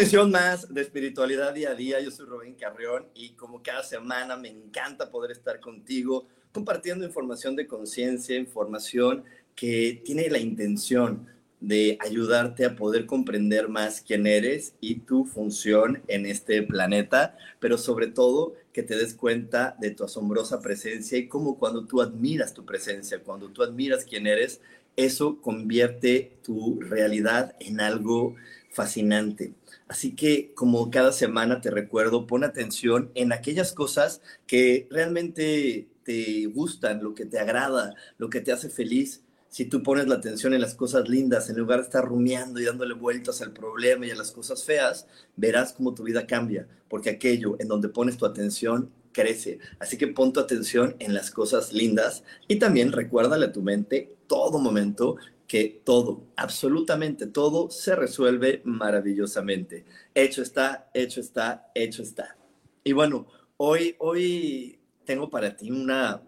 Emisión más de Espiritualidad Día a Día. Yo soy Rubén Carrión y como cada semana me encanta poder estar contigo compartiendo información de conciencia, información que tiene la intención de ayudarte a poder comprender más quién eres y tu función en este planeta, pero sobre todo que te des cuenta de tu asombrosa presencia y cómo cuando tú admiras tu presencia, cuando tú admiras quién eres, eso convierte tu realidad en algo fascinante. Así que como cada semana te recuerdo, pon atención en aquellas cosas que realmente te gustan, lo que te agrada, lo que te hace feliz. Si tú pones la atención en las cosas lindas, en lugar de estar rumiando y dándole vueltas al problema y a las cosas feas, verás cómo tu vida cambia, porque aquello en donde pones tu atención crece. Así que pon tu atención en las cosas lindas y también recuérdale a tu mente todo momento que todo, absolutamente todo, se resuelve maravillosamente. Hecho está, hecho está, hecho está. Y bueno, hoy, hoy tengo para ti una,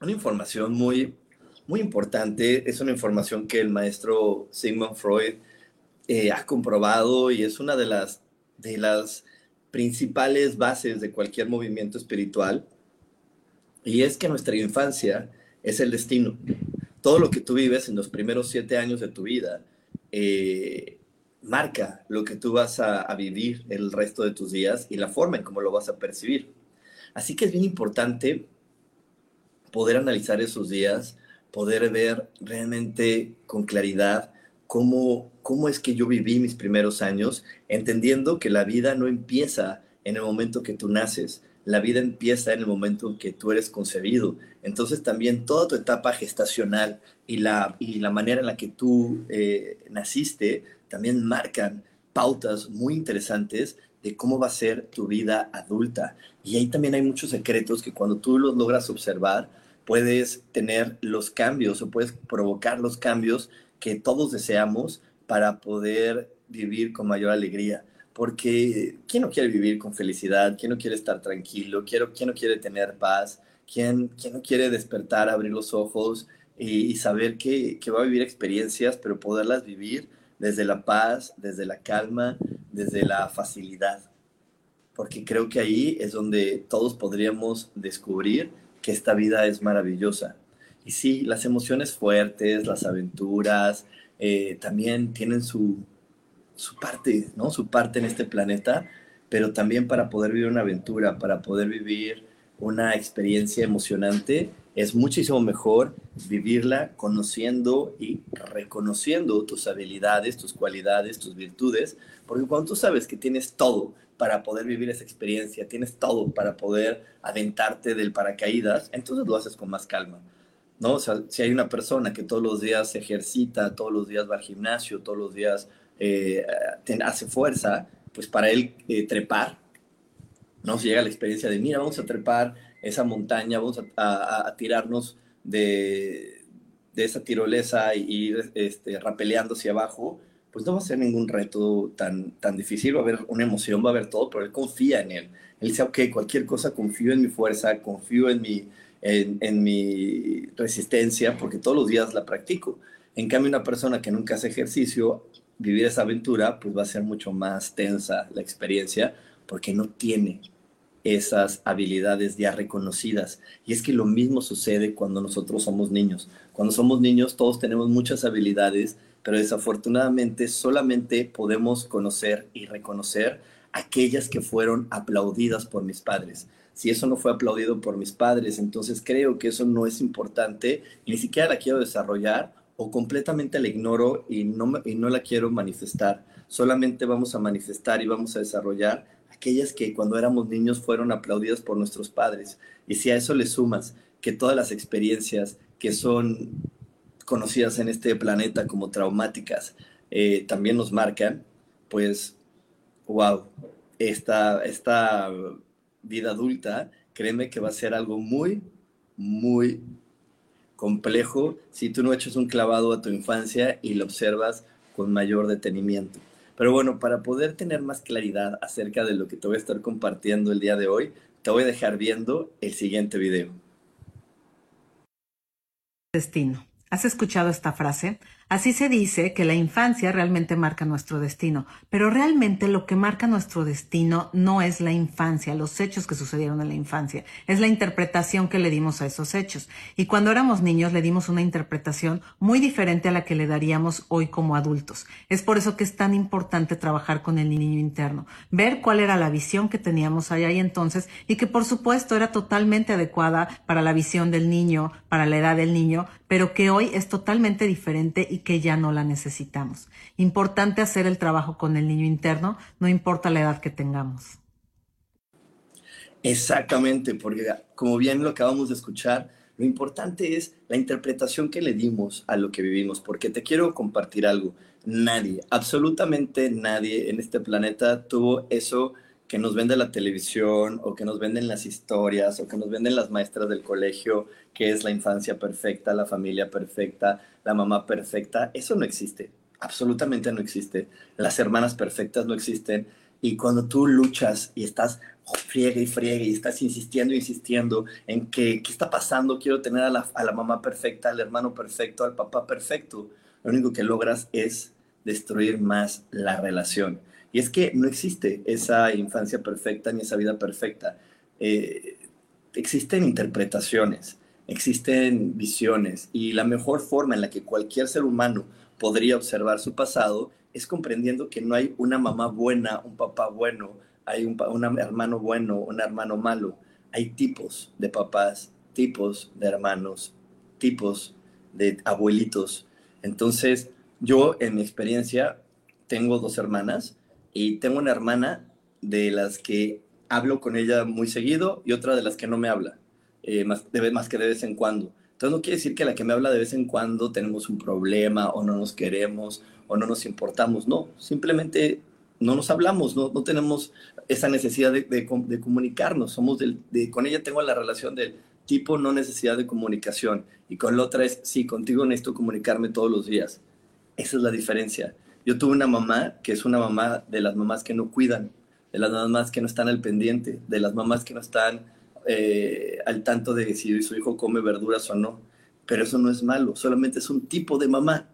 una información muy, muy importante. Es una información que el maestro Sigmund Freud eh, ha comprobado y es una de las, de las principales bases de cualquier movimiento espiritual. Y es que nuestra infancia es el destino todo lo que tú vives en los primeros siete años de tu vida eh, marca lo que tú vas a, vivir el resto de tus días y la forma en cómo lo vas a percibir. Así que es bien importante poder analizar esos días, poder ver realmente con claridad cómo, cómo es que yo viví mis primeros años, entendiendo que la vida no empieza en el momento que tú naces, la vida empieza en el momento en que tú eres concebido. Entonces también toda tu etapa gestacional y la, y la manera en la que tú eh, naciste también marcan pautas muy interesantes de cómo va a ser tu vida adulta. Y ahí también hay muchos secretos que cuando tú los logras observar, puedes tener los cambios o puedes provocar los cambios que todos deseamos para poder vivir con mayor alegría porque ¿quién no quiere vivir con felicidad? ¿Quién no quiere estar tranquilo? ¿Quién, no quiere tener paz? ¿Quién, quién no quiere despertar, abrir los ojos y, saber que, que, va a vivir experiencias, pero poderlas vivir desde la paz, desde la calma, desde la facilidad? Porque creo que ahí es donde todos podríamos descubrir que esta vida es maravillosa. Y sí, las emociones fuertes, las aventuras, eh, también tienen su, su parte, ¿no? Su parte en este planeta, pero también para poder vivir una aventura, para poder vivir una experiencia emocionante, es muchísimo mejor vivirla conociendo y reconociendo tus habilidades, tus cualidades, tus virtudes, porque cuando tú sabes que tienes todo para poder vivir esa experiencia, tienes todo para poder aventarte del paracaídas, entonces lo haces con más calma. ¿no? O sea, si hay una persona que todos los días se ejercita, todos los días va al gimnasio, todos los días eh, hace fuerza, pues para él eh, trepar, ¿no? Si llega la experiencia de, mira, vamos a trepar esa montaña, vamos a, tirarnos de, de, esa tirolesa y ir este, rapeleando hacia abajo, pues no va a ser ningún reto tan, tan difícil, va a haber una emoción, va a haber todo, pero él confía en él. Él dice, ok, cualquier cosa, confío en mi fuerza, confío en mi, en, en mi resistencia, porque todos los días la practico. En cambio, una persona que nunca hace ejercicio, vivir esa aventura, pues va a ser mucho más tensa la experiencia porque no tiene esas habilidades ya reconocidas. Y es que lo mismo sucede cuando nosotros somos niños. Cuando somos niños todos tenemos muchas habilidades, pero desafortunadamente solamente podemos conocer y reconocer aquellas que fueron aplaudidas por mis padres. si eso no fue aplaudido por mis padres. Entonces creo que eso no es importante, ni siquiera la quiero desarrollar o completamente la ignoro y no, y no la quiero manifestar. Solamente vamos a manifestar y vamos a desarrollar aquellas que cuando éramos niños fueron aplaudidas por nuestros padres. Y si a eso le sumas que todas las experiencias que son conocidas en este planeta como traumáticas eh, también nos marcan, pues, wow, esta, esta vida adulta, créeme que va a ser algo muy, muy complejo si tú no echas un clavado a tu infancia y lo observas con mayor detenimiento. Pero bueno, para poder tener más claridad acerca de lo que te voy a estar compartiendo el día de hoy, te voy a dejar viendo el siguiente video. Destino. ¿Has escuchado esta frase? Así se dice que la infancia realmente marca nuestro destino, pero realmente lo que marca nuestro destino no es la infancia, los hechos que sucedieron en la infancia, es la interpretación que le dimos a esos hechos. Y cuando éramos niños le dimos una interpretación muy diferente a la que le daríamos hoy como adultos. Es por eso que es tan importante trabajar con el niño interno, ver cuál era la visión que teníamos allá y entonces y que por supuesto era totalmente adecuada para la visión del niño, para la edad del niño, pero que hoy es totalmente diferente y que ya no la necesitamos. Importante hacer el trabajo con el niño interno, no importa la edad que tengamos. Exactamente, porque como bien lo acabamos de escuchar, lo importante es la interpretación que le dimos a lo que vivimos, porque te quiero compartir algo. Nadie, absolutamente nadie en este planeta tuvo eso que nos vende la televisión o que nos venden las historias o que nos venden las maestras del colegio, que es la infancia perfecta, la familia perfecta, la mamá perfecta. Eso no existe, absolutamente no existe. Las hermanas perfectas no existen. Y cuando tú luchas y estás friegue y friegue y estás insistiendo, insistiendo en que, ¿qué está pasando? Quiero tener a la, a la mamá perfecta, al hermano perfecto, al papá perfecto. Lo único que logras es destruir más la relación. Y es que no existe esa infancia perfecta ni esa vida perfecta. Eh, existen interpretaciones, existen visiones y la mejor forma en la que cualquier ser humano podría observar su pasado es comprendiendo que no hay una mamá buena, un papá bueno, hay un, un hermano bueno, un hermano malo. Hay tipos de papás, tipos de hermanos, tipos de abuelitos. Entonces, yo en mi experiencia tengo dos hermanas y tengo una hermana de las que hablo con ella muy seguido y otra de las que no me habla, eh, más, de, más que de vez en cuando. Entonces no quiere decir que la que me habla de vez en cuando tenemos un problema o no nos queremos o no nos importamos, no, simplemente no nos hablamos, no, no tenemos esa necesidad de, de, comunicarnos, somos del, de, con ella tengo la relación del tipo no necesidad de comunicación y con la otra es, sí, contigo necesito comunicarme todos los días. Esa es la diferencia. Yo tuve una mamá que es una mamá de las mamás que no cuidan, de las mamás que no están al pendiente, de las mamás que no están eh, al tanto de si su hijo come verduras o no. Pero eso no es malo, solamente es un tipo de mamá.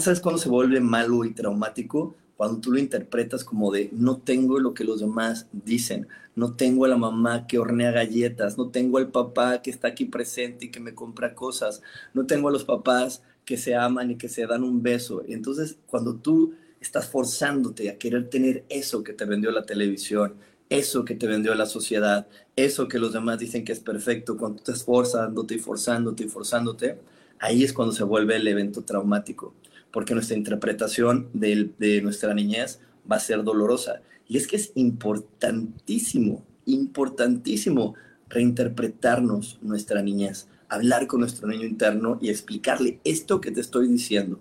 ¿Sabes cuándo se vuelve malo y traumático? Cuando tú lo interpretas como de no tengo lo que los demás dicen, no tengo a la mamá que hornea galletas, no tengo al papá que está aquí presente y que me compra cosas, no tengo a los papás que se aman y que se dan un beso. Entonces, cuando tú estás forzándote a querer tener eso que te vendió la televisión, eso que te vendió la sociedad, eso que los demás dicen que es perfecto, cuando tú estás forzándote y forzándote y forzándote, ahí es cuando se vuelve el evento traumático, porque nuestra interpretación de, de nuestra niñez va a ser dolorosa. Y es que es importantísimo, importantísimo reinterpretarnos nuestra niñez hablar con nuestro niño interno y explicarle esto que te estoy diciendo.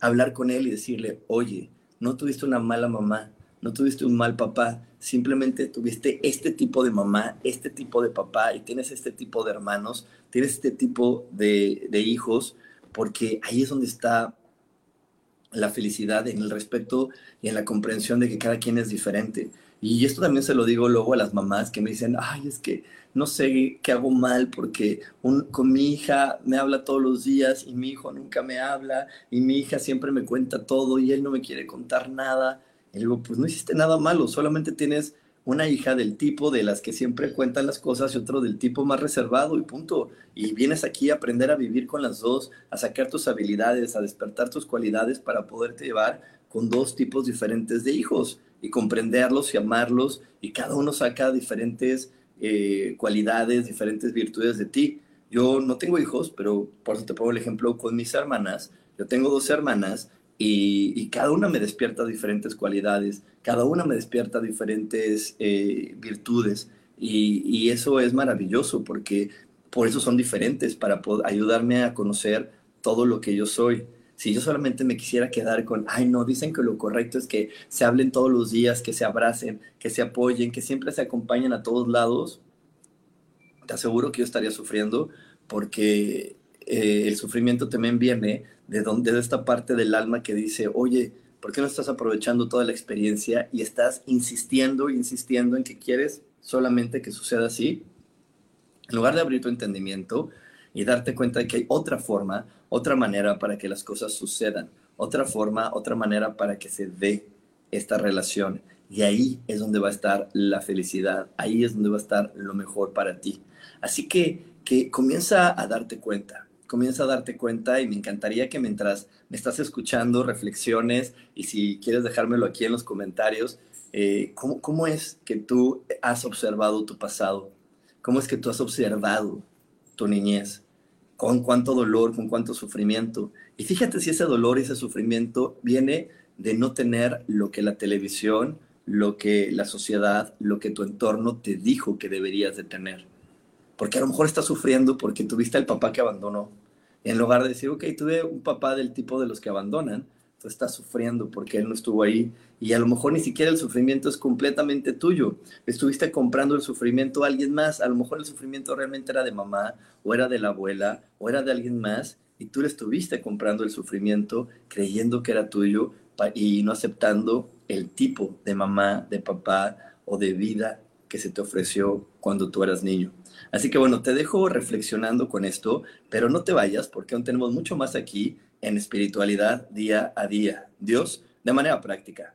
Hablar con él y decirle, oye, no tuviste una mala mamá, no tuviste un mal papá, simplemente tuviste este tipo de mamá, este tipo de papá y tienes este tipo de hermanos, tienes este tipo de, hijos, porque ahí es donde está la felicidad en el respeto y en la comprensión de que cada quien es diferente. Y esto también se lo digo luego a las mamás que me dicen, ay, es que no sé qué hago mal porque con mi hija me habla todos los días y mi hijo nunca me habla y mi hija siempre me cuenta todo y él no me quiere contar nada. Y digo, pues no hiciste nada malo, solamente tienes una hija del tipo de las que siempre cuentan las cosas y otro del tipo más reservado y punto. Y vienes aquí a aprender a vivir con las dos, a sacar tus habilidades, a despertar tus cualidades para poderte llevar con dos tipos diferentes de hijos y comprenderlos y amarlos y cada uno saca diferentes eh, cualidades, diferentes virtudes de ti. Yo no tengo hijos, pero por eso te pongo el ejemplo con mis hermanas. Yo tengo dos hermanas y, cada una me despierta diferentes cualidades, cada una me despierta diferentes eh, virtudes y, eso es maravilloso porque por eso son diferentes, para ayudarme a conocer todo lo que yo soy. Si yo solamente me quisiera quedar con, ay no, dicen que lo correcto es que se hablen todos los días, que se abracen, que se apoyen, que siempre se acompañen a todos lados, te aseguro que yo estaría sufriendo porque eh, el sufrimiento también viene de, donde, de esta parte del alma que dice, oye, ¿por qué no estás aprovechando toda la experiencia y estás insistiendo, insistiendo en que quieres solamente que suceda así? En lugar de abrir tu entendimiento y darte cuenta de que hay otra forma, otra manera para que las cosas sucedan, otra forma, otra manera para que se dé esta relación. Y ahí es donde va a estar la felicidad, ahí es donde va a estar lo mejor para ti. Así que, que comienza a darte cuenta, comienza a darte cuenta y me encantaría que mientras me estás escuchando reflexiones y si quieres dejármelo aquí en los comentarios, eh, ¿cómo, ¿cómo es que tú has observado tu pasado? ¿Cómo es que tú has observado tu niñez? ¿Con cuánto dolor, con cuánto sufrimiento? Y fíjate si ese dolor y ese sufrimiento viene de no tener lo que la televisión, lo que la sociedad, lo que tu entorno te dijo que deberías de tener. Porque a lo mejor estás sufriendo porque tuviste al papá que abandonó, en lugar de decir, ok, tuve un papá del tipo de los que abandonan, tú estás sufriendo porque él no estuvo ahí y a lo mejor ni siquiera el sufrimiento es completamente tuyo. Estuviste comprando el sufrimiento a alguien más, a lo mejor el sufrimiento realmente era de mamá o era de la abuela o era de alguien más y tú le estuviste comprando el sufrimiento creyendo que era tuyo y no aceptando el tipo de mamá, de papá o de vida que se te ofreció cuando tú eras niño. Así que bueno, te dejo reflexionando con esto, pero no te vayas porque aún tenemos mucho más aquí en espiritualidad día a día. Dios, de manera práctica.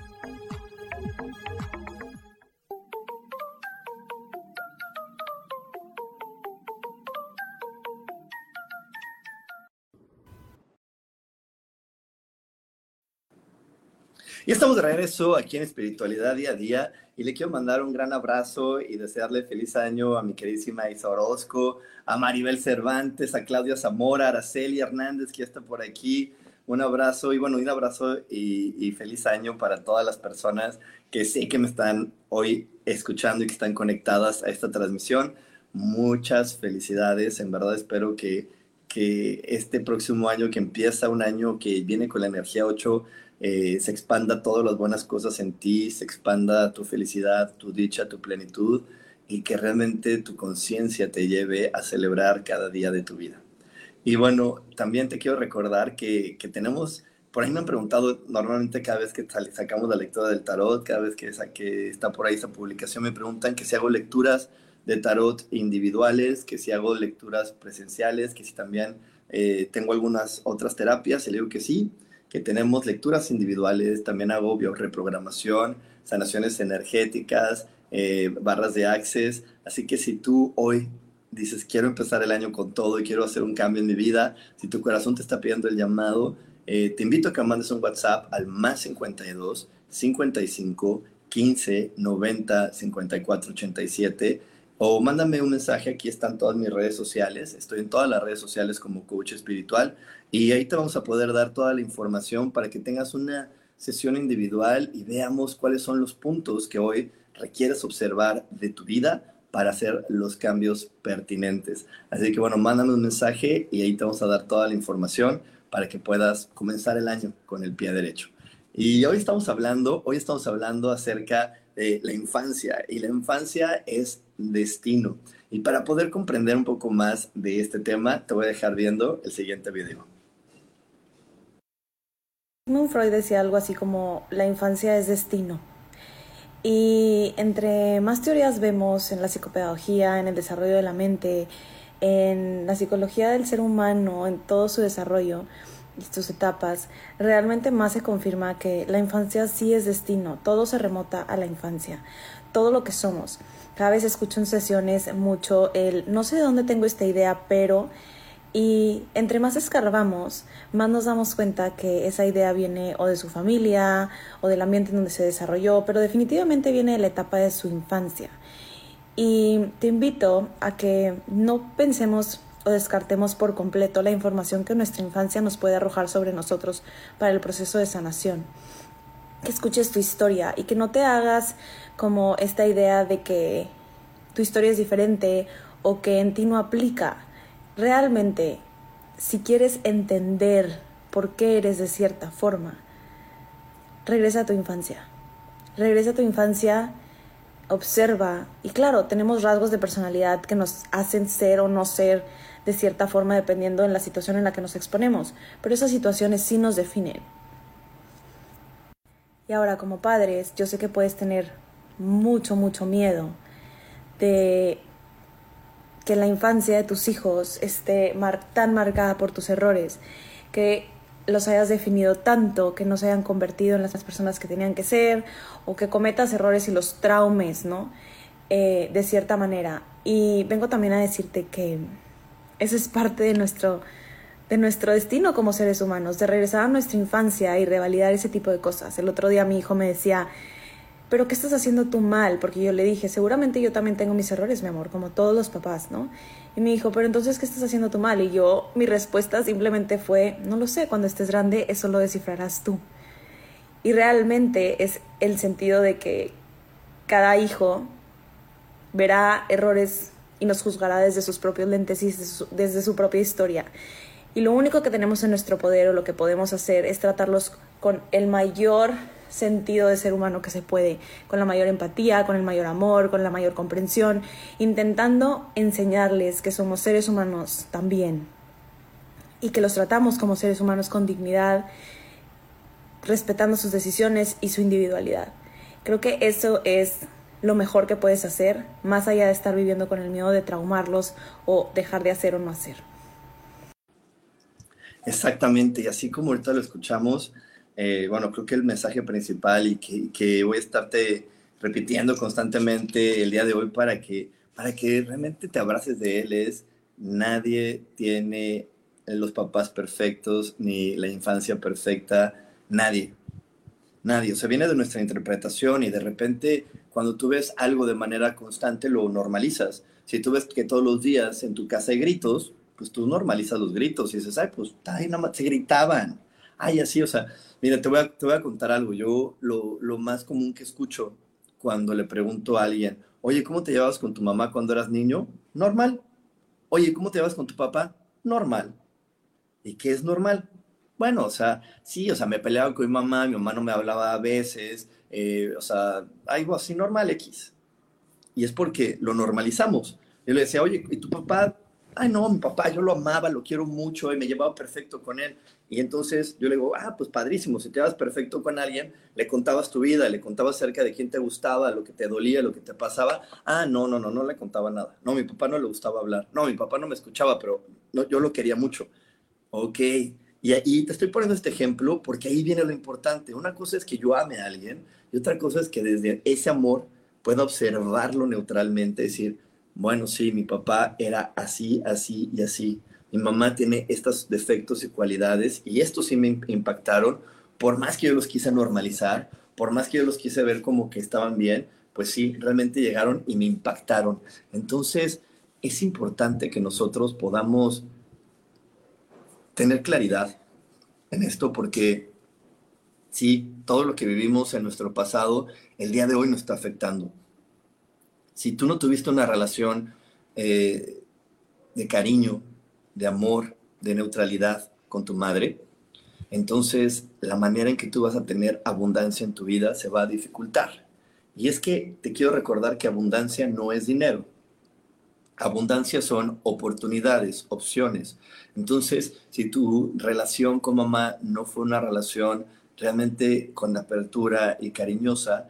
Estamos de regreso aquí en Espiritualidad Día a Día y le quiero mandar un gran abrazo y desearle feliz año a mi queridísima Isa Orozco, a Maribel Cervantes, a Claudia Zamora, a Araceli Hernández que ya está por aquí. un abrazo y bueno, un abrazo y, feliz año para todas las personas que sé que me están hoy escuchando y que están conectadas a esta transmisión. Muchas felicidades, en verdad espero que, que este próximo año que empieza, un año que viene con la energía 8, eh, se expanda todas las buenas cosas en ti, se expanda tu felicidad, tu dicha, tu plenitud y que realmente tu conciencia te lleve a celebrar cada día de tu vida. Y bueno, también te quiero recordar que, que tenemos, por ahí me han preguntado normalmente cada vez que sacamos la lectura del tarot, cada vez que, que está por ahí esa publicación, me preguntan que si hago lecturas de tarot individuales, que si hago lecturas presenciales, que si también eh, tengo algunas otras terapias, y le digo que sí que tenemos lecturas individuales, también hago bioreprogramación, sanaciones energéticas, eh, barras de access. Así que si tú hoy dices, quiero empezar el año con todo y quiero hacer un cambio en mi vida, si tu corazón te está pidiendo el llamado, eh, te invito a que mandes un WhatsApp al más 52 55 15 90 54 87 o mándame un mensaje, aquí están todas mis redes sociales, estoy en todas las redes sociales como coach espiritual y ahí te vamos a poder dar toda la información para que tengas una sesión individual y veamos cuáles son los puntos que hoy requieres observar de tu vida para hacer los cambios pertinentes. Así que bueno, mándame un mensaje y ahí te vamos a dar toda la información para que puedas comenzar el año con el pie derecho. Y hoy estamos hablando, hoy estamos hablando acerca de la infancia y la infancia es destino. Y para poder comprender un poco más de este tema, te voy a dejar viendo el siguiente video. Sigmund Freud decía algo así como la infancia es destino. Y entre más teorías vemos en la psicopedagogía, en el desarrollo de la mente, en la psicología del ser humano, en todo su desarrollo y sus etapas, realmente más se confirma que la infancia sí es destino, todo se remota a la infancia, todo lo que somos. Cada vez escucho en sesiones mucho el no sé de dónde tengo esta idea, pero y entre más escarbamos, más nos damos cuenta que esa idea viene o de su familia o del ambiente en donde se desarrolló, pero definitivamente viene de la etapa de su infancia. Y te invito a que no pensemos o descartemos por completo la información que nuestra infancia nos puede arrojar sobre nosotros para el proceso de sanación. Que escuches tu historia y que no te hagas como esta idea de que tu historia es diferente o que en ti no aplica realmente, si quieres entender por qué eres de cierta forma, regresa a tu infancia. Regresa a tu infancia, observa. Y claro, tenemos rasgos de personalidad que nos hacen ser o no ser de cierta forma dependiendo en la situación en la que nos exponemos. Pero esas situaciones sí nos definen. Y ahora como padres, yo sé que puedes tener mucho, mucho miedo de que la infancia de tus hijos esté tan marcada por tus errores, que los hayas definido tanto, que no se hayan convertido en las personas que tenían que ser, o que cometas errores y los traumes, ¿no? Eh, de cierta manera. Y vengo también a decirte que eso es parte de nuestro, de nuestro destino como seres humanos, de regresar a nuestra infancia y revalidar ese tipo de cosas. El otro día mi hijo me decía, pero ¿qué estás haciendo tú mal? Porque yo le dije, seguramente yo también tengo mis errores, mi amor, como todos los papás, ¿no? Y me dijo, pero entonces, ¿qué estás haciendo tú mal? Y yo, mi respuesta simplemente fue, no lo sé, cuando estés grande, eso lo descifrarás tú. Y realmente es el sentido de que cada hijo verá errores y nos juzgará desde sus propios lentes y desde su, desde su propia historia. Y lo único que tenemos en nuestro poder o lo que podemos hacer es tratarlos con el mayor sentido de ser humano que se puede, con la mayor empatía, con el mayor amor, con la mayor comprensión, intentando enseñarles que somos seres humanos también y que los tratamos como seres humanos con dignidad, respetando sus decisiones y su individualidad. Creo que eso es lo mejor que puedes hacer, más allá de estar viviendo con el miedo de traumarlos o dejar de hacer o no hacer. Exactamente, y así como ahorita lo escuchamos, eh, bueno, creo que el mensaje principal y que, voy a estarte repitiendo constantemente el día de hoy para que, para que realmente te abraces de él es, nadie tiene los papás perfectos ni la infancia perfecta, nadie, nadie. O sea, viene de nuestra interpretación y de repente cuando tú ves algo de manera constante lo normalizas. Si tú ves que todos los días en tu casa hay gritos, pues tú normalizas los gritos y dices, ay, pues ahí nada más se gritaban Ay, así, o sea, mira, te voy a, te voy a contar algo. Yo lo, lo más común que escucho cuando le pregunto a alguien, oye, ¿cómo te llevabas con tu mamá cuando eras niño? Normal. Oye, ¿cómo te llevas con tu papá? Normal. ¿Y qué es normal? Bueno, o sea, sí, o sea, me peleaba con mi mamá, mi mamá no me hablaba a veces, eh, o sea, algo así normal X. Y es porque lo normalizamos. Yo le decía, oye, ¿y tu papá? Ay, no, mi papá, yo lo amaba, lo quiero mucho y me llevaba perfecto con él. Y entonces yo le digo, ah, pues padrísimo, si te llevas perfecto con alguien, le contabas tu vida, le contabas acerca de quién te gustaba, lo que te dolía, lo que te pasaba. Ah, no, no, no, no le contaba nada. No, mi papá no le gustaba hablar. No, mi papá no me escuchaba, pero no, yo lo quería mucho. Ok, y ahí te estoy poniendo este ejemplo porque ahí viene lo importante. Una cosa es que yo ame a alguien y otra cosa es que desde ese amor pueda observarlo neutralmente, decir, bueno, sí, mi papá era así, así y así. Mi mamá tiene estos defectos y cualidades y estos sí me impactaron, por más que yo los quise normalizar, por más que yo los quise ver como que estaban bien, pues sí, realmente llegaron y me impactaron. Entonces, es importante que nosotros podamos tener claridad en esto porque sí, todo lo que vivimos en nuestro pasado, el día de hoy nos está afectando si tú no tuviste una relación eh, de cariño, de amor, de neutralidad con tu madre, entonces la manera en que tú vas a tener abundancia en tu vida se va a dificultar. Y es que te quiero recordar que abundancia no es dinero. Abundancia son oportunidades, opciones. Entonces, si tu relación con mamá no fue una relación realmente con apertura y cariñosa,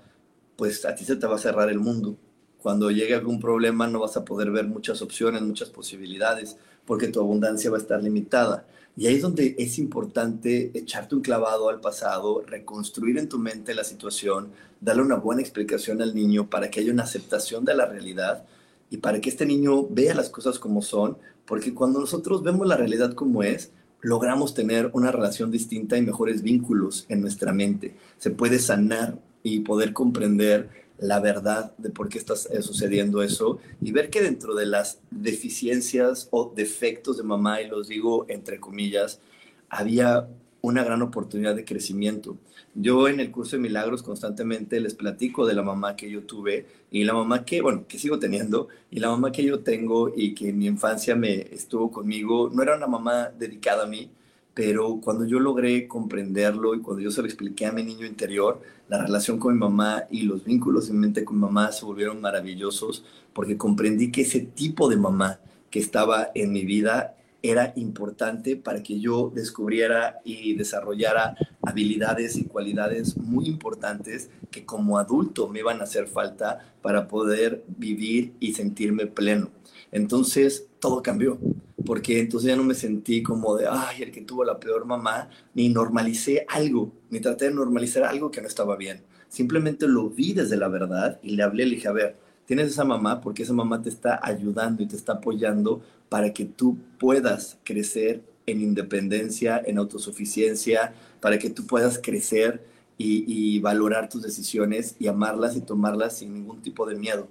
pues a ti se te va a cerrar el mundo cuando llegue algún problema no vas a poder ver muchas opciones, muchas posibilidades, porque tu abundancia va a estar limitada. Y ahí es donde es importante echarte un clavado al pasado, reconstruir en tu mente la situación, darle una buena explicación al niño para que haya una aceptación de la realidad y para que este niño vea las cosas como son, porque cuando nosotros vemos la realidad como es, logramos tener una relación distinta y mejores vínculos en nuestra mente. Se puede sanar y poder comprender la verdad de por qué está eh, sucediendo eso y ver que dentro de las deficiencias o defectos de mamá, y los digo entre comillas, había una gran oportunidad de crecimiento. Yo en el curso de milagros constantemente les platico de la mamá que yo tuve y la mamá que, bueno, que sigo teniendo y la mamá que yo tengo y que en mi infancia me estuvo conmigo, no era una mamá dedicada a mí, pero cuando yo logré comprenderlo y cuando yo se lo expliqué a mi niño interior, la relación con mi mamá y los vínculos en mente con mi mamá se volvieron maravillosos porque comprendí que ese tipo de mamá que estaba en mi vida era importante para que yo descubriera y desarrollara habilidades y cualidades muy importantes que como adulto me iban a hacer falta para poder vivir y sentirme pleno. Entonces todo cambió porque entonces ya no me sentí como de, ay, el que tuvo la peor mamá, ni normalicé algo, ni traté de normalizar algo que no estaba bien. Simplemente lo vi desde la verdad y le hablé, le dije, a ver, tienes esa mamá porque esa mamá te está ayudando y te está apoyando para que tú puedas crecer en independencia, en autosuficiencia, para que tú puedas crecer y, y valorar tus decisiones y amarlas y tomarlas sin ningún tipo de miedo.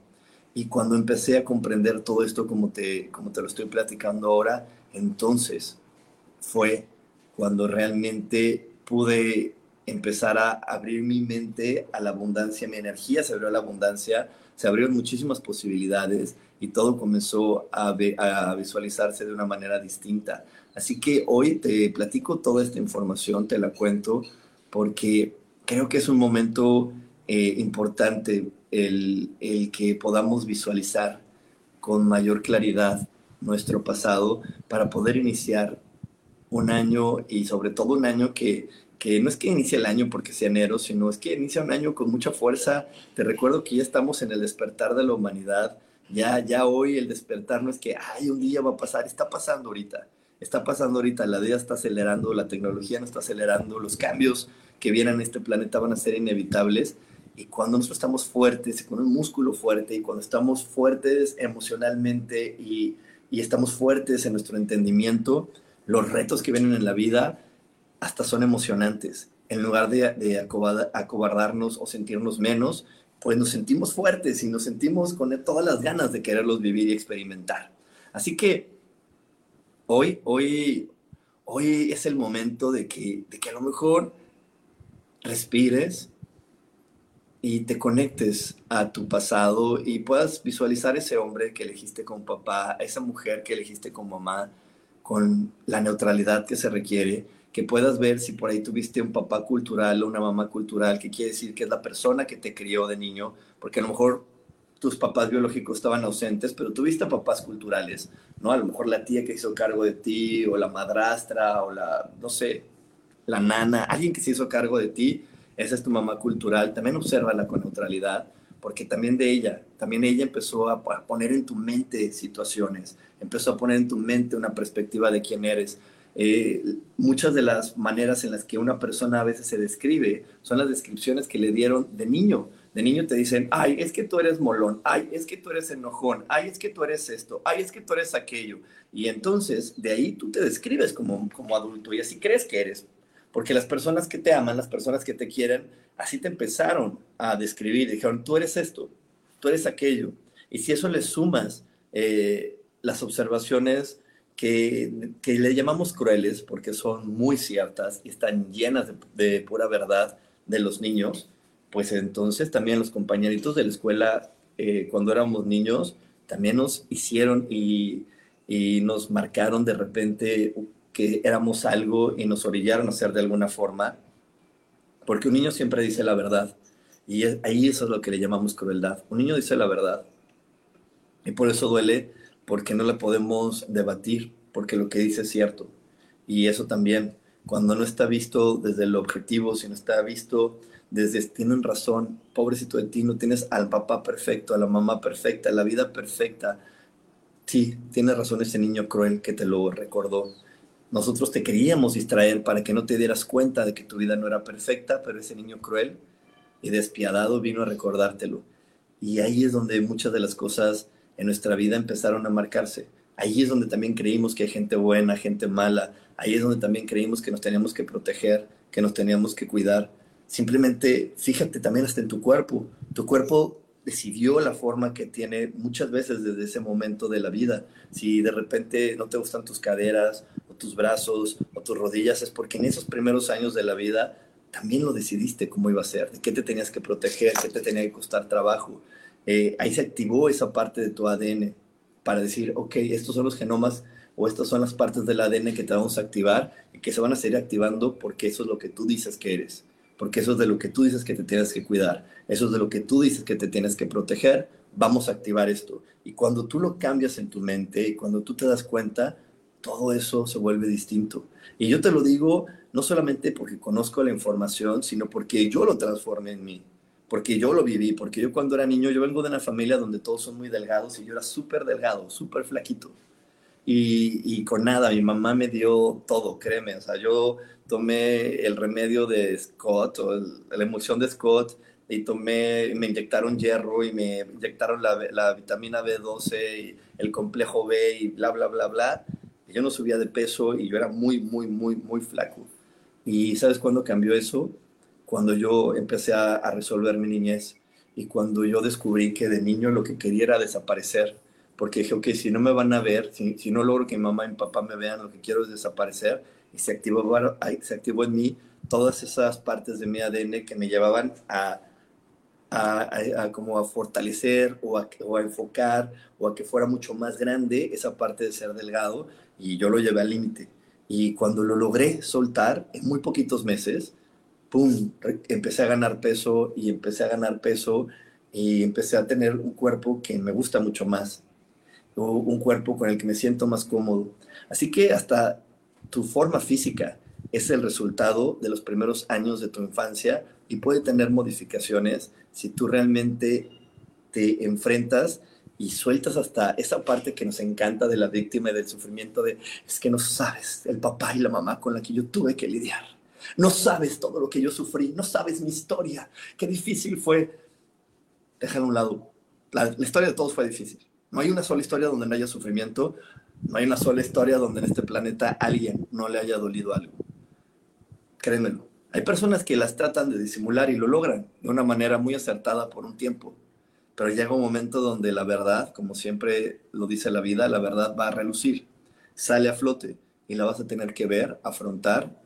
Y cuando empecé a comprender todo esto como te, como te lo estoy platicando ahora, entonces fue cuando realmente pude empezar a abrir mi mente a la abundancia, mi energía se abrió a la abundancia, se abrieron muchísimas posibilidades y todo comenzó a, visualizarse de una manera distinta. Así que hoy te platico toda esta información, te la cuento, porque creo que es un momento eh, importante el, que podamos visualizar con mayor claridad nuestro pasado para poder iniciar un año y sobre todo un año que, que no es que inicie el año porque sea enero, sino es que inicia un año con mucha fuerza. Te recuerdo que ya estamos en el despertar de la humanidad. Ya, ya hoy el despertar no es que, ay, un día va a pasar, está pasando ahorita. Está pasando ahorita, la vida está acelerando, la tecnología no está acelerando, los cambios que vienen a este planeta van a ser inevitables y cuando nosotros estamos fuertes, con un músculo fuerte, y cuando estamos fuertes emocionalmente y, y estamos fuertes en nuestro entendimiento, los retos que vienen en la vida hasta son emocionantes. En lugar de, de acobardarnos o sentirnos menos, pues nos sentimos fuertes y nos sentimos con todas las ganas de quererlos vivir y experimentar. Así que hoy, hoy, hoy es el momento de que, de que a lo mejor respires y te conectes a tu pasado y puedas visualizar ese hombre que elegiste como papá, esa mujer que elegiste como mamá, con la neutralidad que se requiere, que puedas ver si por ahí tuviste un papá cultural o una mamá cultural, que quiere decir que es la persona que te crió de niño, porque a lo mejor tus papás biológicos estaban ausentes, pero tuviste papás culturales, ¿no? A lo mejor la tía que hizo cargo de ti, o la madrastra, o la, no sé, la nana, alguien que se hizo cargo de ti, esa es tu mamá cultural, también obsérvala con neutralidad, porque también de ella, también ella empezó a poner en tu mente situaciones, empezó a poner en tu mente una perspectiva de quién eres. Eh, muchas de las maneras en las que una persona a veces se describe son las descripciones que le dieron de niño. De niño te dicen, ay, es que tú eres molón, ay, es que tú eres enojón, ay, es que tú eres esto, ay, es que tú eres aquello. Y entonces de ahí tú te describes como, como adulto y así crees que eres. Porque las personas que te aman, las personas que te quieren, así te empezaron a describir. Dijeron, tú eres esto, tú eres aquello. Y si eso le sumas eh, las observaciones que, que, le llamamos crueles, porque son muy ciertas y están llenas de, pura verdad de los niños, pues entonces también los compañeritos de la escuela, eh, cuando éramos niños, también nos hicieron y, y nos marcaron de repente que éramos algo y nos orillaron a ser de alguna forma, porque un niño siempre dice la verdad. Y ahí eso es lo que le llamamos crueldad. Un niño dice la verdad. Y por eso duele, porque no le podemos debatir, porque lo que dice es cierto. Y eso también, cuando no está visto desde el objetivo, sino está visto desde, tienen razón, pobrecito de ti, no tienes al papá perfecto, a la mamá perfecta, a la vida perfecta. Sí, tiene razón ese niño cruel que te lo recordó. Nosotros te queríamos distraer para que no te dieras cuenta de que tu vida no era perfecta, pero ese niño cruel y despiadado vino a recordártelo. Y ahí es donde muchas de las cosas en nuestra vida empezaron a marcarse. Ahí es donde también creímos que hay gente buena, gente mala. Ahí es donde también creímos que nos teníamos que proteger, que nos teníamos que cuidar. Simplemente fíjate también hasta en tu cuerpo. Tu cuerpo decidió la forma que tiene muchas veces desde ese momento de la vida. Si de repente no te gustan tus caderas o tus brazos o tus rodillas, es porque en esos primeros años de la vida también lo decidiste cómo iba a ser, de qué te tenías que proteger, qué te tenía que costar trabajo. Eh, ahí se activó esa parte de tu ADN para decir, ok, estos son los genomas o estas son las partes del ADN que te vamos a activar y que se van a seguir activando porque eso es lo que tú dices que eres porque eso es de lo que tú dices que te tienes que cuidar, eso es de lo que tú dices que te tienes que proteger, vamos a activar esto. Y cuando tú lo cambias en tu mente y cuando tú te das cuenta, todo eso se vuelve distinto. Y yo te lo digo no solamente porque conozco la información, sino porque yo lo transformé en mí, porque yo lo viví, porque yo cuando era niño, yo vengo de una familia donde todos son muy delgados y yo era súper delgado, súper flaquito. Y, y, con nada, mi mamá me dio todo, créeme, o sea, yo tomé el remedio de Scott o la emulsión de Scott y tomé, me inyectaron hierro y me inyectaron la, la, vitamina B12 y el complejo B y bla, bla, bla, bla. Y yo no subía de peso y yo era muy, muy, muy, muy flaco. ¿Y sabes cuándo cambió eso? Cuando yo empecé a, a resolver mi niñez y cuando yo descubrí que de niño lo que quería era desaparecer. Porque dije, ok, si no me van a ver, si, si no logro que mi mamá y mi papá me vean, lo que quiero es desaparecer y se activó, se activó en mí todas esas partes de mi ADN que me llevaban a, a, como a fortalecer o a, o a, enfocar o a que fuera mucho más grande esa parte de ser delgado y yo lo llevé al límite. Y cuando lo logré soltar en muy poquitos meses, ¡pum!, empecé a ganar peso y empecé a ganar peso y empecé a tener un cuerpo que me gusta mucho más, un cuerpo con el que me siento más cómodo. Así que hasta tu forma física es el resultado de los primeros años de tu infancia y puede tener modificaciones si tú realmente te enfrentas y sueltas hasta esa parte que nos encanta de la víctima y del sufrimiento de es que no sabes el papá y la mamá con la que yo tuve que lidiar. No sabes todo lo que yo sufrí, no sabes mi historia, qué difícil fue. Déjalo a un lado. La, la historia de todos fue difícil. No hay una sola historia donde no haya sufrimiento, no hay una sola historia donde en este planeta alguien no le haya dolido algo. Créemelo. Hay personas que las tratan de disimular y lo logran de una manera muy acertada por un tiempo. Pero llega un momento donde la verdad, como siempre lo dice la vida, la verdad va a relucir, sale a flote. y la vas a tener que ver, afrontar,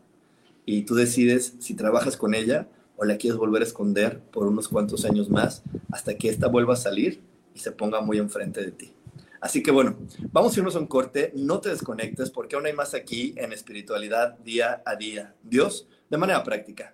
y tú decides si trabajas con ella o la quieres volver a esconder por unos cuantos años más hasta que ésta vuelva a salir y se ponga muy enfrente de ti. Así que bueno, vamos a irnos a un corte, no te desconectes porque aún hay más aquí en espiritualidad día a día. Dios, de manera práctica.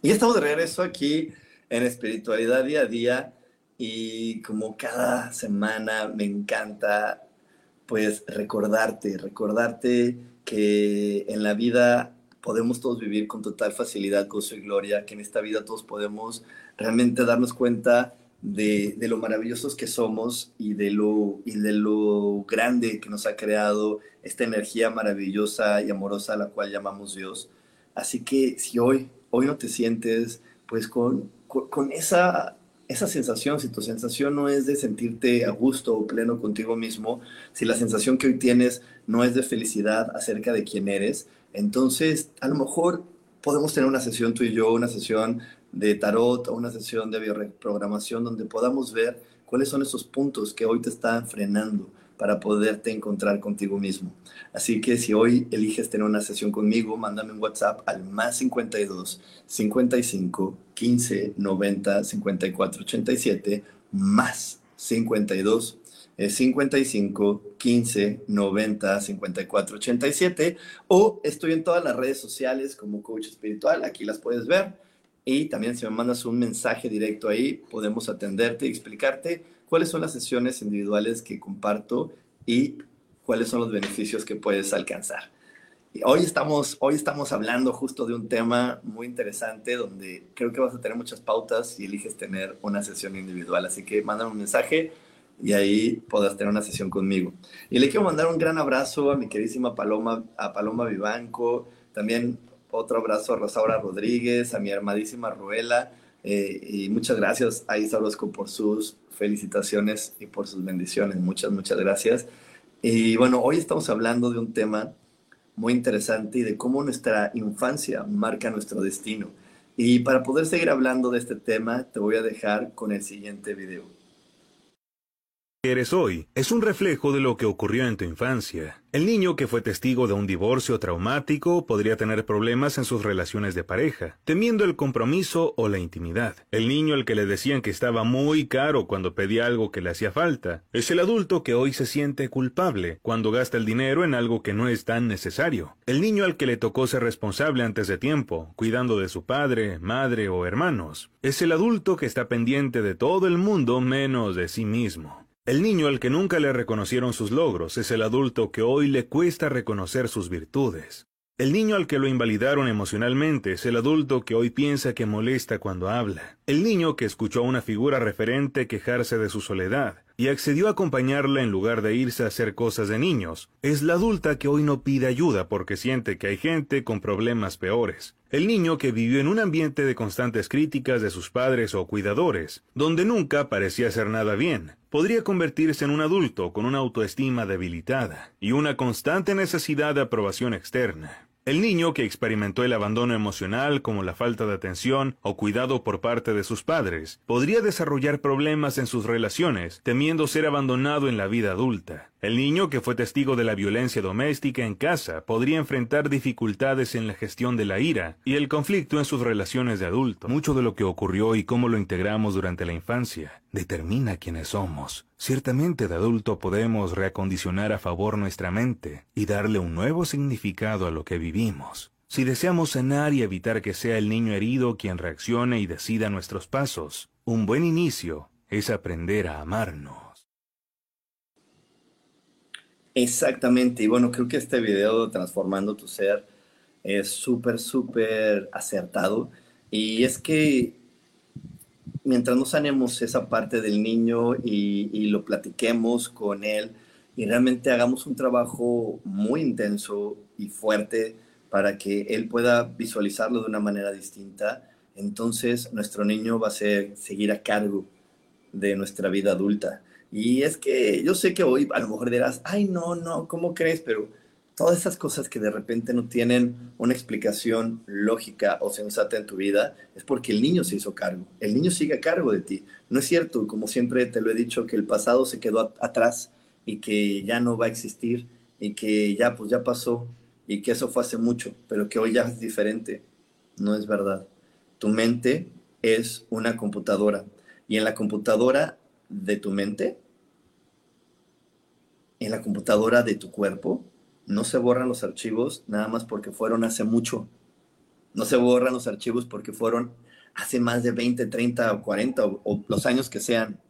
Y estamos de regreso aquí en espiritualidad día a día y como cada semana me encanta pues recordarte, recordarte que en la vida podemos todos vivir con total facilidad, gozo y gloria, que en esta vida todos podemos realmente darnos cuenta de, de, lo maravillosos que somos y de, lo, y de lo grande que nos ha creado esta energía maravillosa y amorosa a la cual llamamos Dios. Así que si hoy hoy no te sientes pues con, con, esa, esa sensación, si tu sensación no es de sentirte a gusto o pleno contigo mismo, si la sensación que hoy tienes no es de felicidad acerca de quién eres, entonces a lo mejor podemos tener una sesión tú y yo, una sesión de tarot o una sesión de bioreprogramación donde podamos ver cuáles son esos puntos que hoy te están frenando para poderte encontrar contigo mismo. Así que si hoy eliges tener una sesión conmigo, mándame un WhatsApp al más 52 55 15 90 54 87 más 52 55 15 90 54 87 o estoy en todas las redes sociales como coach espiritual, aquí las puedes ver y también si me mandas un mensaje directo ahí podemos atenderte y explicarte cuáles son las sesiones individuales que comparto y cuáles son los beneficios que puedes alcanzar. Y hoy, estamos, hoy estamos hablando justo de un tema muy interesante donde creo que vas a tener muchas pautas si eliges tener una sesión individual. Así que mándame un mensaje y ahí podrás tener una sesión conmigo. Y le quiero mandar un gran abrazo a mi queridísima Paloma, a Paloma Vivanco, también otro abrazo a Rosaura Rodríguez, a mi armadísima Ruela, eh, y muchas gracias a Isa Orozco por sus felicitaciones y por sus bendiciones. Muchas, muchas gracias. Y bueno, hoy estamos hablando de un tema muy interesante y de cómo nuestra infancia marca nuestro destino. Y para poder seguir hablando de este tema, te voy a dejar con el siguiente video. Eres hoy es un reflejo de lo que ocurrió en tu infancia. El niño que fue testigo de un divorcio traumático podría tener problemas en sus relaciones de pareja, temiendo el compromiso o la intimidad. El niño al que le decían que estaba muy caro cuando pedía algo que le hacía falta, es el adulto que hoy se siente culpable cuando gasta el dinero en algo que no es tan necesario. El niño al que le tocó ser responsable antes de tiempo, cuidando de su padre, madre o hermanos, es el adulto que está pendiente de todo el mundo menos de sí mismo. El niño al que nunca le reconocieron sus logros es el adulto que hoy le cuesta reconocer sus virtudes. El niño al que lo invalidaron emocionalmente es el adulto que hoy piensa que molesta cuando habla. El niño que escuchó a una figura referente quejarse de su soledad y accedió a acompañarla en lugar de irse a hacer cosas de niños es la adulta que hoy no pide ayuda porque siente que hay gente con problemas peores. El niño que vivió en un ambiente de constantes críticas de sus padres o cuidadores, donde nunca parecía hacer nada bien, podría convertirse en un adulto con una autoestima debilitada y una constante necesidad de aprobación externa. El niño que experimentó el abandono emocional como la falta de atención o cuidado por parte de sus padres podría desarrollar problemas en sus relaciones temiendo ser abandonado en la vida adulta. El niño que fue testigo de la violencia doméstica en casa podría enfrentar dificultades en la gestión de la ira y el conflicto en sus relaciones de adulto. Mucho de lo que ocurrió y cómo lo integramos durante la infancia determina quiénes somos. Ciertamente de adulto podemos reacondicionar a favor nuestra mente y darle un nuevo significado a lo que vivimos. Si deseamos sanar y evitar que sea el niño herido quien reaccione y decida nuestros pasos, un buen inicio es aprender a amarnos. Exactamente, y bueno, creo que este video Transformando tu Ser es súper, súper acertado. Y es que mientras no sanemos esa parte del niño y, y, lo platiquemos con él y realmente hagamos un trabajo muy intenso y fuerte para que él pueda visualizarlo de una manera distinta, entonces nuestro niño va a ser, seguir a cargo de nuestra vida adulta. Y es que yo sé que hoy a lo mejor dirás, ay, no, no, ¿cómo crees? Pero todas esas cosas que de repente no tienen una explicación lógica o sensata en tu vida, es porque el niño se hizo cargo. El niño sigue a cargo de ti. No es cierto, como siempre te lo he dicho, que el pasado se quedó atrás y que ya no va a existir y que ya, pues ya pasó y que eso fue hace mucho, pero que hoy ya es diferente. No es verdad. Tu mente es una computadora y en la computadora de tu mente, en la computadora de tu cuerpo, no se borran los archivos nada más porque fueron hace mucho. No se borran los archivos porque fueron hace más de 20, 30 o 40 o, los años que sean.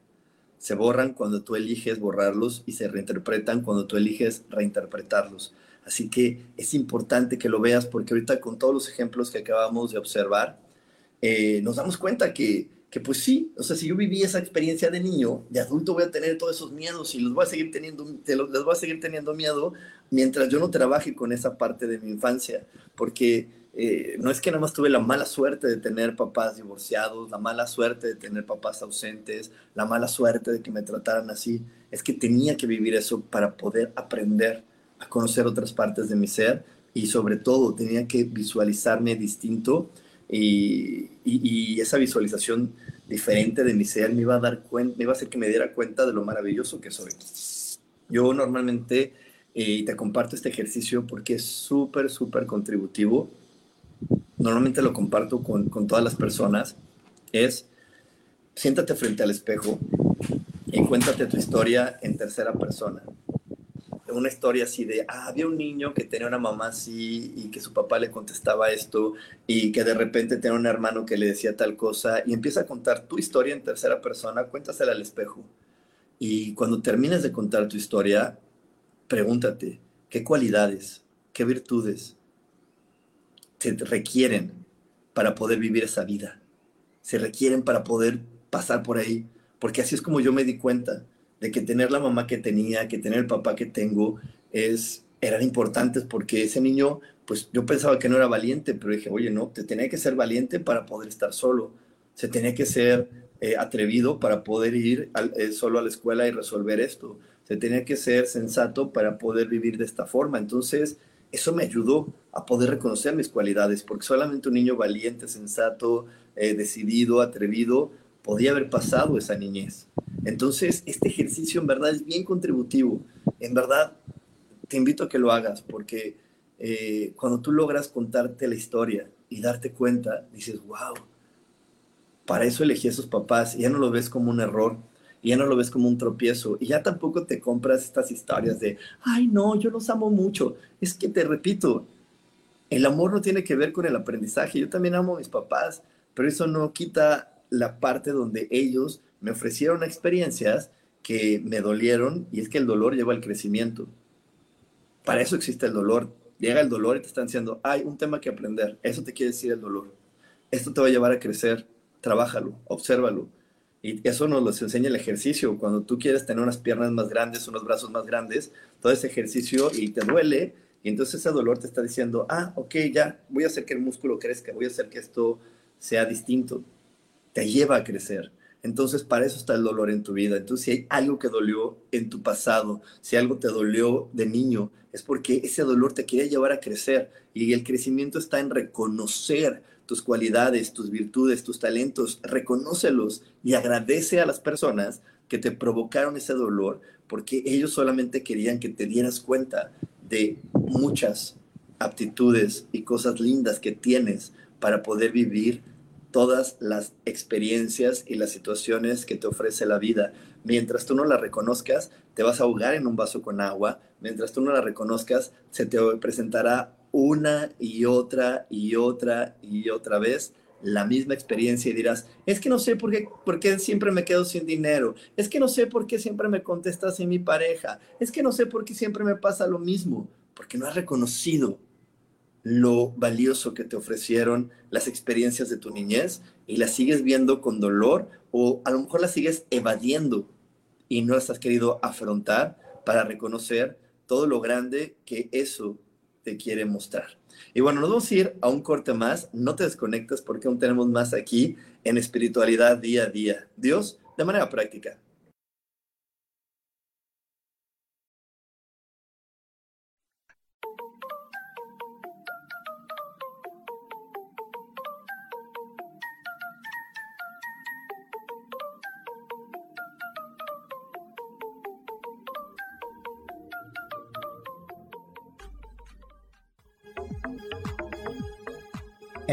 Se borran cuando tú eliges borrarlos y se reinterpretan cuando tú eliges reinterpretarlos. Así que es importante que lo veas porque ahorita con todos los ejemplos que acabamos de observar, eh, nos damos cuenta que que pues sí, o sea, si yo viví esa experiencia de niño, de adulto voy a tener todos esos miedos y los voy a seguir teniendo, les voy a seguir teniendo miedo mientras yo no trabaje con esa parte de mi infancia, porque eh, no es que nada más tuve la mala suerte de tener papás divorciados, la mala suerte de tener papás ausentes, la mala suerte de que me trataran así, es que tenía que vivir eso para poder aprender a conocer otras partes de mi ser y sobre todo tenía que visualizarme distinto y, esa visualización diferente de mi ser me iba a dar cuenta, me iba a hacer que me diera cuenta de lo maravilloso que soy. Yo normalmente, y te comparto este ejercicio porque es súper, súper contributivo, normalmente lo comparto con, con todas las personas, es siéntate frente al espejo y cuéntate tu historia en tercera persona una historia así de, ah, había un niño que tenía una mamá así y que su papá le contestaba esto y que de repente tenía un hermano que le decía tal cosa y empieza a contar tu historia en tercera persona, cuéntasela al espejo. Y cuando termines de contar tu historia, pregúntate, ¿qué cualidades, qué virtudes se requieren para poder vivir esa vida? Se requieren para poder pasar por ahí, porque así es como yo me di cuenta de que tener la mamá que tenía, que tener el papá que tengo, es, eran importantes porque ese niño, pues yo pensaba que no era valiente, pero dije, oye, no, te tenía que ser valiente para poder estar solo, se tenía que ser eh, atrevido para poder ir eh, solo a la escuela y resolver esto, se tenía que ser sensato para poder vivir de esta forma. Entonces, eso me ayudó a poder reconocer mis cualidades, porque solamente un niño valiente, sensato, eh, decidido, atrevido, podía haber pasado esa niñez. Entonces, este ejercicio en verdad es bien contributivo. En verdad, te invito a que lo hagas porque eh, cuando tú logras contarte la historia y darte cuenta, dices, wow, para eso elegí a esos papás y ya no lo ves como un error, y ya no lo ves como un tropiezo y ya tampoco te compras estas historias de, ay no, yo los amo mucho. Es que te repito, el amor no tiene que ver con el aprendizaje. Yo también amo a mis papás, pero eso no quita la parte donde ellos me ofrecieron experiencias que me dolieron y es que el dolor lleva al crecimiento. Para eso existe el dolor. Llega el dolor y te están diciendo, hay un tema que aprender. Eso te quiere decir el dolor. Esto te va a llevar a crecer. Trabájalo, obsérvalo. Y eso nos lo enseña el ejercicio. Cuando tú quieres tener unas piernas más grandes, unos brazos más grandes, todo ese ejercicio y te duele, y entonces ese dolor te está diciendo, ah, ok, ya, voy a hacer que el músculo crezca, voy a hacer que esto sea distinto. Te lleva a crecer. Entonces, para eso está el dolor en tu vida. Entonces, si hay algo que dolió en tu pasado, si algo te dolió de niño, es porque ese dolor te quiere llevar a crecer. Y el crecimiento está en reconocer tus cualidades, tus virtudes, tus talentos, reconócelos y agradece a las personas que te provocaron ese dolor, porque ellos solamente querían que te dieras cuenta de muchas aptitudes y cosas lindas que tienes para poder vivir todas las experiencias y las situaciones que te ofrece la vida. Mientras tú no la reconozcas, te vas a ahogar en un vaso con agua. Mientras tú no la reconozcas, se te presentará una y otra y otra y otra vez la misma experiencia y dirás, es que no sé por qué, por qué siempre me quedo sin dinero, es que no sé por qué siempre me contestas en mi pareja, es que no sé por qué siempre me pasa lo mismo, porque no has reconocido lo valioso que te ofrecieron las experiencias de tu niñez y las sigues viendo con dolor o a lo mejor las sigues evadiendo y no las has querido afrontar para reconocer todo lo grande que eso te quiere mostrar. Y bueno, nos vamos a ir a un corte más. No te desconectes porque aún tenemos más aquí en espiritualidad día a día. Dios, de manera práctica.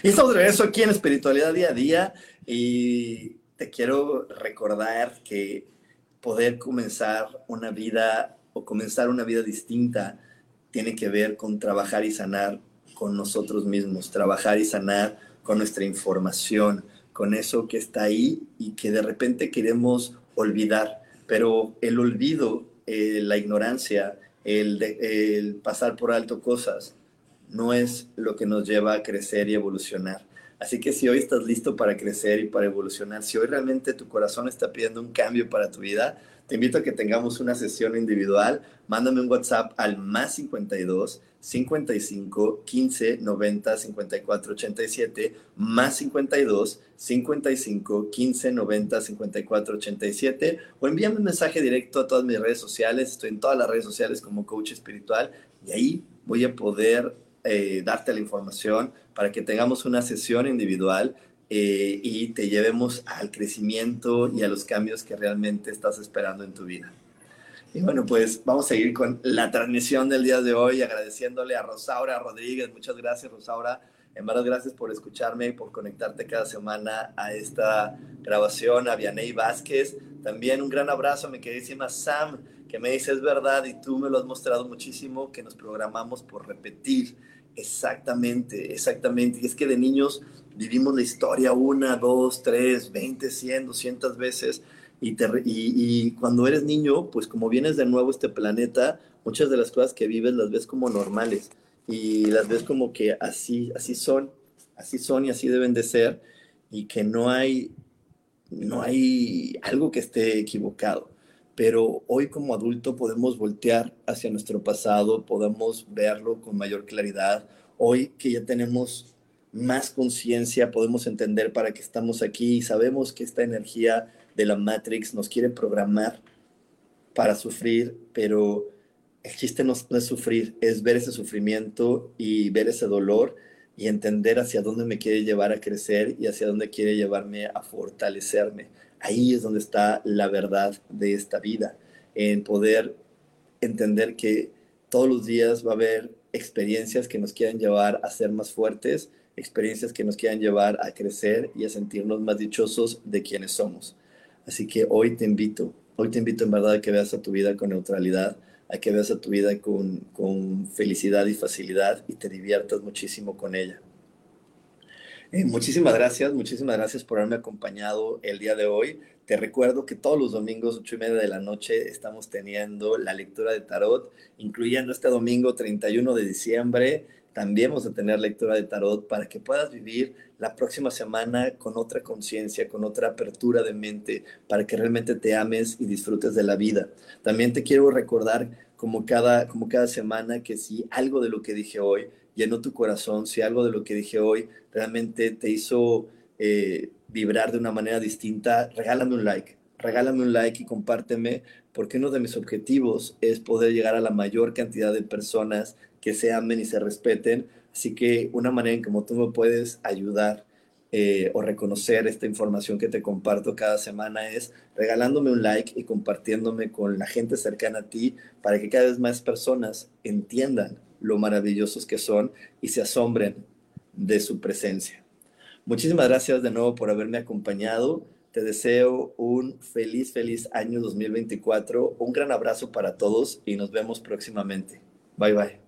Y estamos de regreso aquí en Espiritualidad Día a Día y te quiero recordar que poder comenzar una vida o comenzar una vida distinta tiene que ver con trabajar y sanar con nosotros mismos, trabajar y sanar con nuestra información, con eso que está ahí y que de repente queremos olvidar. Pero el olvido, eh, la ignorancia, el, el pasar por alto cosas, no es lo que nos lleva a crecer y evolucionar. Así que si hoy estás listo para crecer y para evolucionar, si hoy realmente tu corazón está pidiendo un cambio para tu vida, te invito a que tengamos una sesión individual. Mándame un WhatsApp al más 52 55 15 90 54 87, más 52 55 15 90 54 87, o envíame un mensaje directo a todas mis redes sociales. Estoy en todas las redes sociales como coach espiritual y ahí voy a poder eh, darte la información para que tengamos una sesión individual eh, y te llevemos al crecimiento y a los cambios que realmente estás esperando en tu vida. Y bueno, pues vamos a seguir con la transmisión del día de hoy, agradeciéndole a Rosaura Rodríguez. Muchas gracias, Rosaura. En verdad, gracias por escucharme y por conectarte cada semana a esta grabación. A Vianey Vázquez. También un gran abrazo a mi queridísima Sam, que me dice es verdad y tú me lo has mostrado muchísimo, que nos programamos por repetir Exactamente, exactamente. Y es que de niños vivimos la historia una, dos, tres, veinte, cien, doscientas veces. Y, y, cuando eres niño, pues como vienes de nuevo a este planeta, muchas de las cosas que vives las ves como normales y las ves como que así, así son, así son y así deben de ser y que no hay, no hay algo que esté equivocado pero hoy como adulto podemos voltear hacia nuestro pasado, podemos verlo con mayor claridad. Hoy que ya tenemos más conciencia, podemos entender para qué estamos aquí y sabemos que esta energía de la Matrix nos quiere programar para sufrir, pero el chiste no, es sufrir, es ver ese sufrimiento y ver ese dolor y entender hacia dónde me quiere llevar a crecer y hacia dónde quiere llevarme a fortalecerme. Ahí es donde está la verdad de esta vida, en poder entender que todos los días va a haber experiencias que nos quieran llevar a ser más fuertes, experiencias que nos quieran llevar a crecer y a sentirnos más dichosos de quienes somos. Así que hoy te invito, hoy te invito en verdad a que veas a tu vida con neutralidad, a que veas a tu vida con, con felicidad y facilidad y te diviertas muchísimo con ella. Eh, muchísimas gracias, muchísimas gracias por haberme acompañado el día de hoy. Te recuerdo que todos los domingos, ocho y media de la noche, estamos teniendo la lectura de tarot, incluyendo este domingo 31 de diciembre. También vamos a tener lectura de tarot para que puedas vivir la próxima semana con otra conciencia, con otra apertura de mente, para que realmente te ames y disfrutes de la vida. También te quiero recordar, como cada, como cada semana, que si algo de lo que dije hoy llenó tu corazón, si algo de lo que dije hoy realmente te hizo eh, vibrar de una manera distinta, regálame un like, regálame un like y compárteme, porque uno de mis objetivos es poder llegar a la mayor cantidad de personas que se amen y se respeten. Así que una manera en como tú me puedes ayudar eh, o reconocer esta información que te comparto cada semana es regalándome un like y compartiéndome con la gente cercana a ti para que cada vez más personas entiendan lo maravillosos que son y se asombren de su presencia. Muchísimas gracias de nuevo por haberme acompañado. Te deseo un feliz, feliz año 2024. Un gran abrazo para todos y nos vemos próximamente. Bye bye.